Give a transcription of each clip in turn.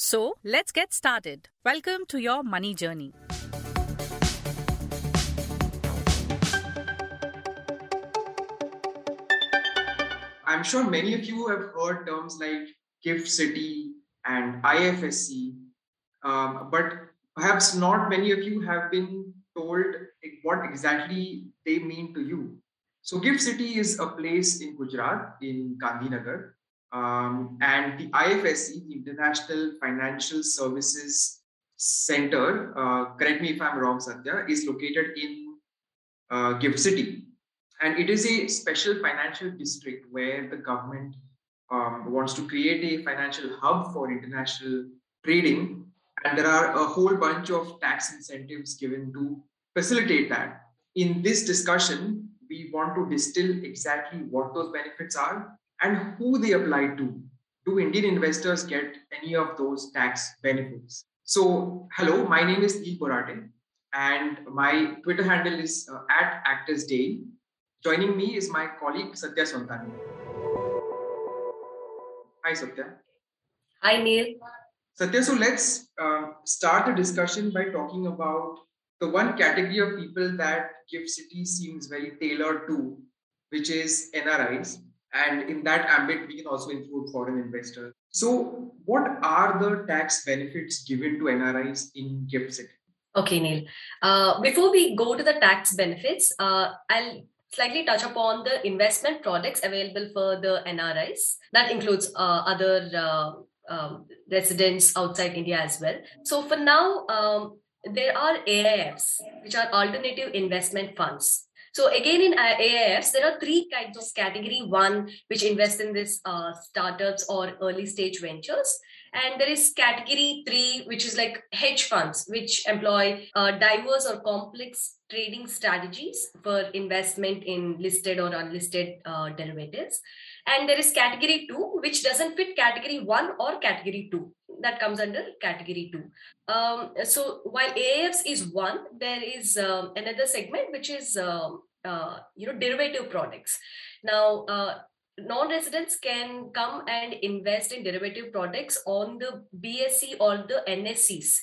So let's get started. Welcome to your money journey. I'm sure many of you have heard terms like Gift City and IFSC, um, but perhaps not many of you have been told what exactly they mean to you. So, Gift City is a place in Gujarat, in Gandhinagar, um, and the IFSC, the International Financial Services Center, uh, correct me if I'm wrong, Satya, is located in uh, Gift City. And it is a special financial district where the government um, wants to create a financial hub for international trading. And there are a whole bunch of tax incentives given to facilitate that. In this discussion, we want to distill exactly what those benefits are and who they apply to. Do Indian investors get any of those tax benefits? So, hello, my name is Neil Borate, and my Twitter handle is uh, at Day. Joining me is my colleague Satya Sontanam. Hi, Satya. Hi, Neil. Satya, so let's uh, start the discussion by talking about the one category of people that Gift City seems very tailored to, which is NRIs. And in that ambit, we can also include foreign investors. So, what are the tax benefits given to NRIs in Gift City? Okay, Neil. Uh, before we go to the tax benefits, uh, I'll slightly touch upon the investment products available for the NRIs. That includes uh, other uh, um, residents outside India as well. So for now, um, there are AIFs, which are alternative investment funds. So again, in AIFs, there are three kinds of category one, which invest in this uh, startups or early stage ventures. And there is category three, which is like hedge funds, which employ uh, diverse or complex trading strategies for investment in listed or unlisted uh, derivatives. And there is category two, which doesn't fit category one or category two. That comes under category two. Um, so while AIFs is one, there is um, another segment which is um, uh, you know derivative products. Now uh, non-residents can come and invest in derivative products on the BSE or the NSEs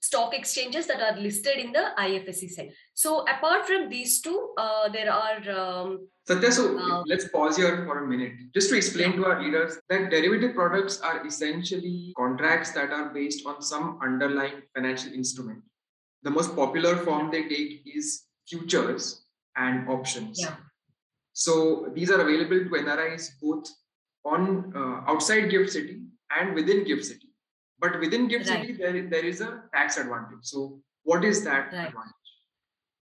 stock exchanges that are listed in the IFSC segment. So apart from these two, uh, there are. Um, Satya, so uh, let's pause here for a minute just to explain to our readers that derivative products are essentially contracts that are based on some underlying financial instrument. The most popular form they take is futures and options. Yeah. So these are available to NRIs both on uh, outside Gift City and within Gift City. But within Gift Right. City, there, there is a tax advantage. So what is that Right. advantage?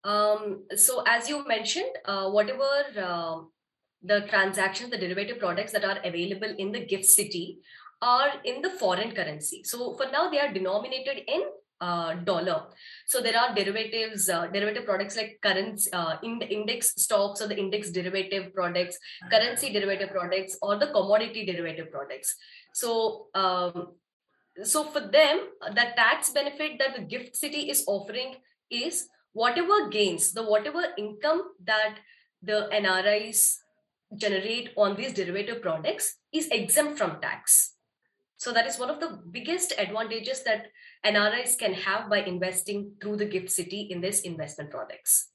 Um, so as you mentioned, uh, whatever uh, the transactions, the derivative products that are available in the gift city are in the foreign currency. So for now, they are denominated in uh, dollar. So there are derivatives, uh, derivative products like currency, uh, in index stocks or the index derivative products, currency derivative products, or the commodity derivative products. So um, so for them, the tax benefit that the gift city is offering is whatever gains, the whatever income that the NRIs generate on these derivative products is exempt from tax. So that is one of the biggest advantages that NRIs can have by investing through the gift city in these investment products.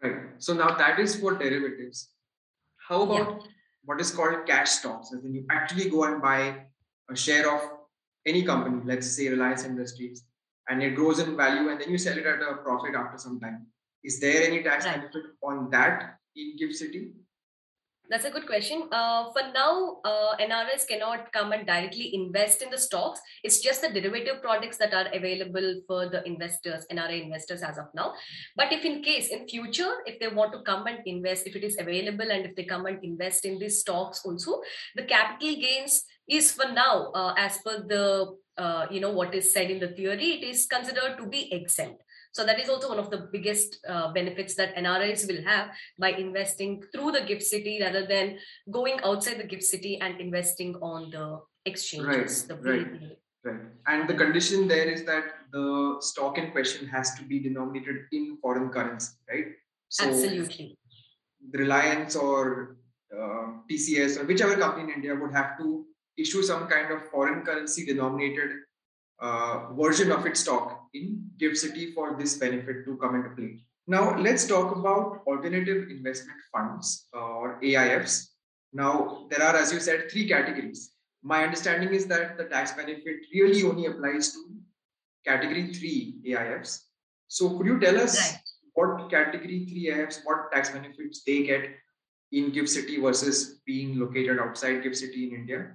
Right. So now that is for derivatives. How about Yeah. what is called cash stocks? As in you actually go and buy a share of any company, let's say Reliance Industries, and it grows in value and then you sell it at a profit after some time. Is there any tax Right. benefit on that in Gift City? That's a good question. Uh, for now, uh, NRIs cannot come and directly invest in the stocks. It's just the derivative products that are available for the investors, NRI investors as of now. But if in case in future, if they want to come and invest, if it is available and if they come and invest in these stocks also, the capital gains is for now, uh, as per the uh, you know what is said in the theory, it is considered to be exempt. So that is also one of the biggest uh, benefits that NRIs will have by investing through the gift city rather than going outside the gift city and investing on the exchanges. Right, the right. Right. And the condition there is that the stock in question has to be denominated in foreign currency, right? So Absolutely. Reliance or uh, TCS or whichever company in India would have to issue some kind of foreign currency denominated uh, version of its stock in Gift City for this benefit to come into play. Now, let's talk about alternative investment funds uh, or AIFs. Now, there are, as you said, three categories. My understanding is that the tax benefit really only applies to category three AIFs. So, could you tell us right. what category three AIFs, what tax benefits they get in Gift City versus being located outside Gift City in India?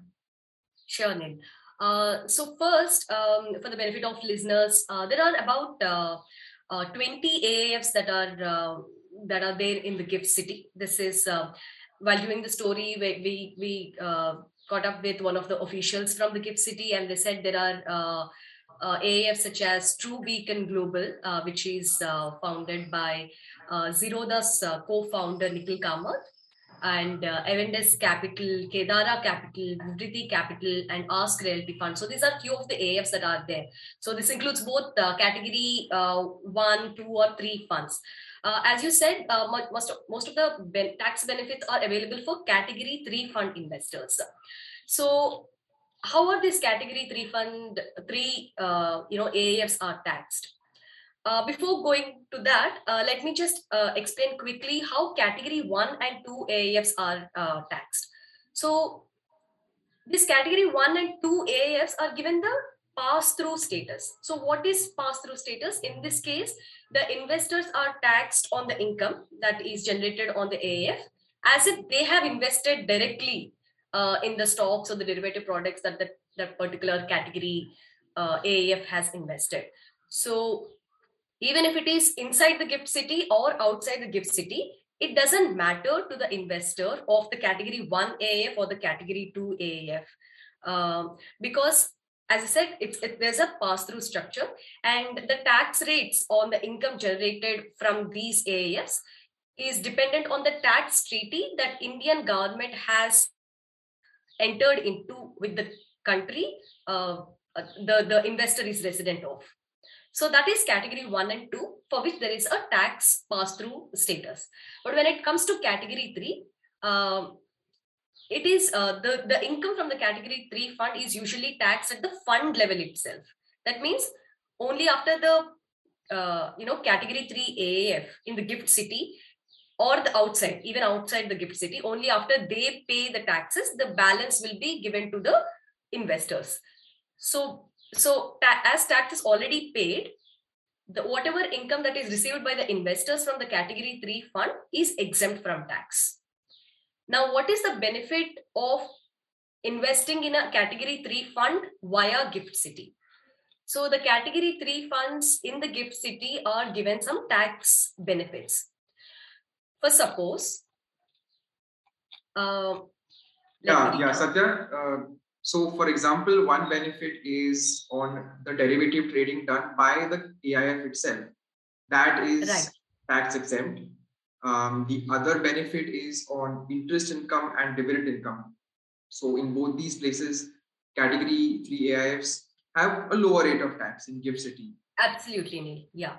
Sure, Neil. Uh, so first, um, for the benefit of listeners, uh, there are about uh, uh 20 AIFs that are uh, that are there in the gift city. This is uh, while doing the story, we we, caught up with one of the officials from the gift city, and they said there are AIFs such as True Beacon Global, which is founded by Zerodha's co-founder Nikhil Kamath and uh, Capital, Kedara Capital, Vriddhi Capital, and Ask Realty Fund. So these are few of the AIFs that are there. So this includes both uh, category uh, one, two, or three funds. Uh, as you said, uh, most of, most of the ben- tax benefits are available for category three fund investors. So how are these category three fund three uh, you know AIFs are taxed? Uh, before going to that, uh, let me just uh, explain quickly how category 1 and 2 AIFs are uh, taxed. So, this category 1 and 2 AIFs are given the pass-through status. So, what is pass-through status? In this case, the investors are taxed on the income that is generated on the AIF as if they have invested directly uh, in the stocks or the derivative products that the, that particular category uh, AIF has invested. So even if it is inside the gift city or outside the gift city, it doesn't matter to the investor of the category 1 AIF or the category 2 AIF. Um, because as I said, it's, it, there's a pass-through structure and the tax rates on the income generated from these AIFs is dependent on the tax treaty that Indian government has entered into with the country uh, uh the, the investor is resident of. So that is category one and two, for which there is a tax pass-through status. But when it comes to category three, um, it is uh, the, the income from the category three fund is usually taxed at the fund level itself. That means only after the uh, you know category three AIF in the gift city or the outside, even outside the gift city, only after they pay the taxes, the balance will be given to the investors. So so as tax is already paid, the whatever income that is received by the investors from the category 3 fund is exempt from tax. Now, what is the benefit of investing in a category 3 fund via Gift City? So, the category 3 funds in the Gift City are given some tax benefits. For suppose, uh, yeah, yeah, Satya, uh, so, for example, one benefit is on the derivative trading done by the AIF itself. That is right. tax exempt. Um, the other benefit is on interest income and dividend income. So, in both these places, category 3 AIFs have a lower rate of tax in Gift City. Absolutely, Neil. Yeah.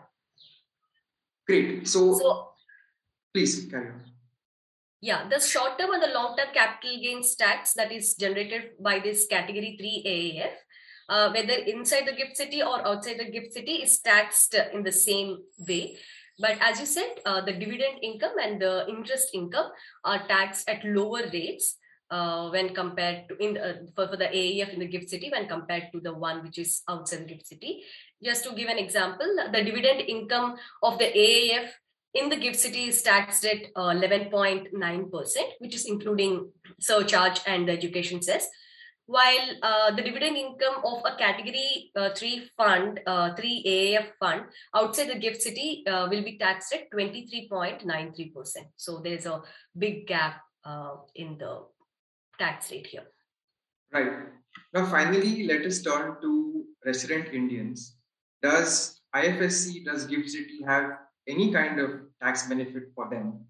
Great. So, so please carry on yeah, the short term and the long term capital gains tax that is generated by this category 3 AIF, uh, whether inside the gift city or outside the gift city, is taxed in the same way. But as you said, uh, the dividend income and the interest income are taxed at lower rates uh, when compared to in the, uh, for, for the AIF in the gift city when compared to the one which is outside the gift city. Just to give an example, the dividend income of the AIF in the gift city is taxed at 11.9%, uh, which is including surcharge and the education cess. While uh, the dividend income of a category uh, 3 fund, uh, 3 AIF fund outside the gift city uh, will be taxed at 23.93%. So there's a big gap uh, in the tax rate here. Right. Now, finally, let us turn to resident Indians. Does IFSC, does GIFT City have any kind of tax benefit for them?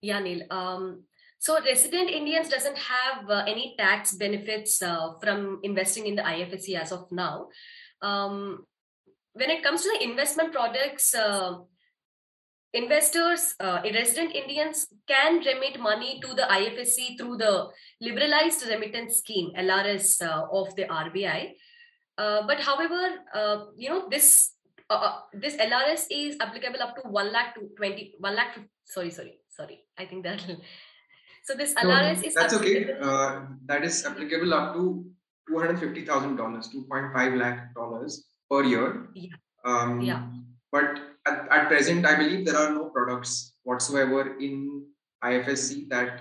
Yeah, Neil. Um, so resident Indians doesn't have uh, any tax benefits uh, from investing in the IFSC as of now. Um, when it comes to the investment products, uh, investors, uh, resident Indians can remit money to the IFSC through the liberalized remittance scheme (LRS) uh, of the RBI. Uh, but however, you know this uh, this LRS is applicable up to one lakh to twenty one lakh. to, Sorry, sorry, sorry. I think that. So this LRS is that's okay. that is applicable up to two hundred fifty thousand dollars, two point five lakh dollars per year. Yeah. Um, yeah. But at, at present, I believe there are no products whatsoever in IFSC that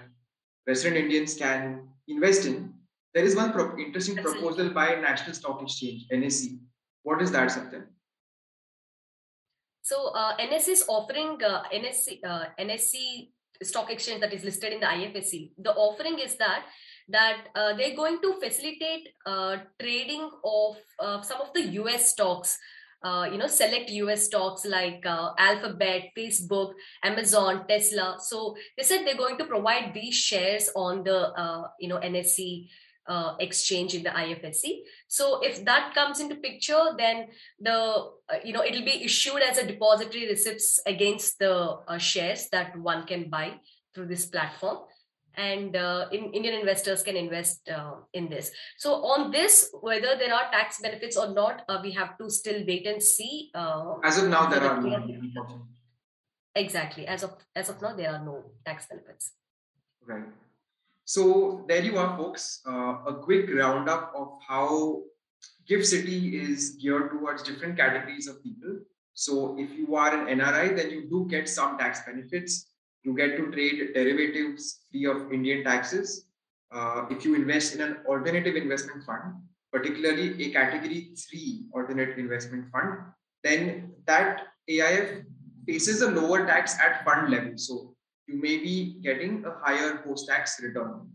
resident Indians can invest in. There is one pro- interesting That's proposal it. by National Stock Exchange, NSE. What is that, Satyam? So uh, is offering uh, NSE, uh, NSE stock exchange that is listed in the IFSC. The offering is that that uh, they're going to facilitate uh, trading of uh, some of the US stocks uh, you know select us stocks like uh, alphabet facebook amazon tesla so they said they're going to provide these shares on the uh, you know nse uh, exchange in the ifsc so if that comes into picture then the uh, you know it'll be issued as a depository receipts against the uh, shares that one can buy through this platform and uh, in, Indian investors can invest uh, in this. So on this, whether there are tax benefits or not, uh, we have to still wait and see. Uh, as of now, there are no. Exactly. As of as of now, there are no tax benefits. Right. So there you are, folks. Uh, a quick roundup of how Gift City is geared towards different categories of people. So if you are an NRI, then you do get some tax benefits you get to trade derivatives free of Indian taxes. Uh, if you invest in an alternative investment fund, particularly a category three alternate investment fund, then that AIF faces a lower tax at fund level. So you may be getting a higher post tax return.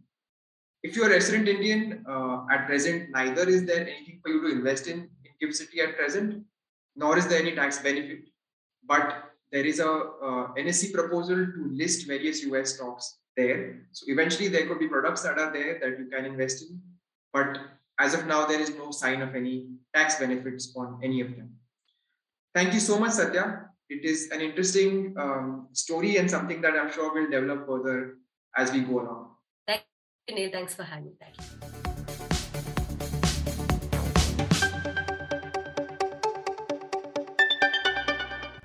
If you're a resident Indian, uh, at present, neither is there anything for you to invest in in Gift City at present, nor is there any tax benefit. But there is a uh, NSE proposal to list various US stocks there. So eventually there could be products that are there that you can invest in. But as of now, there is no sign of any tax benefits on any of them. Thank you so much, Satya. It is an interesting um, story and something that I'm sure will develop further as we go along. Thank you, Neil. Thanks for having me. Thank you.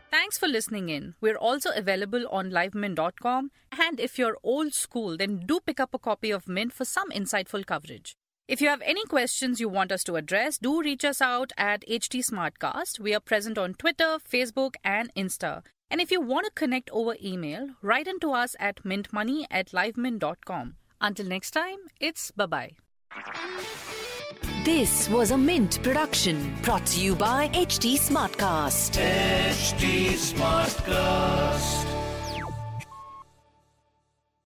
Thanks for listening in. We're also available on livemint.com. And if you're old school, then do pick up a copy of Mint for some insightful coverage. If you have any questions you want us to address, do reach us out at HT Smartcast. We are present on Twitter, Facebook, and Insta. And if you want to connect over email, write into us at mintmoney at livemint.com. Until next time, it's bye bye. This was a Mint production brought to you by HT Smartcast. HT Smartcast.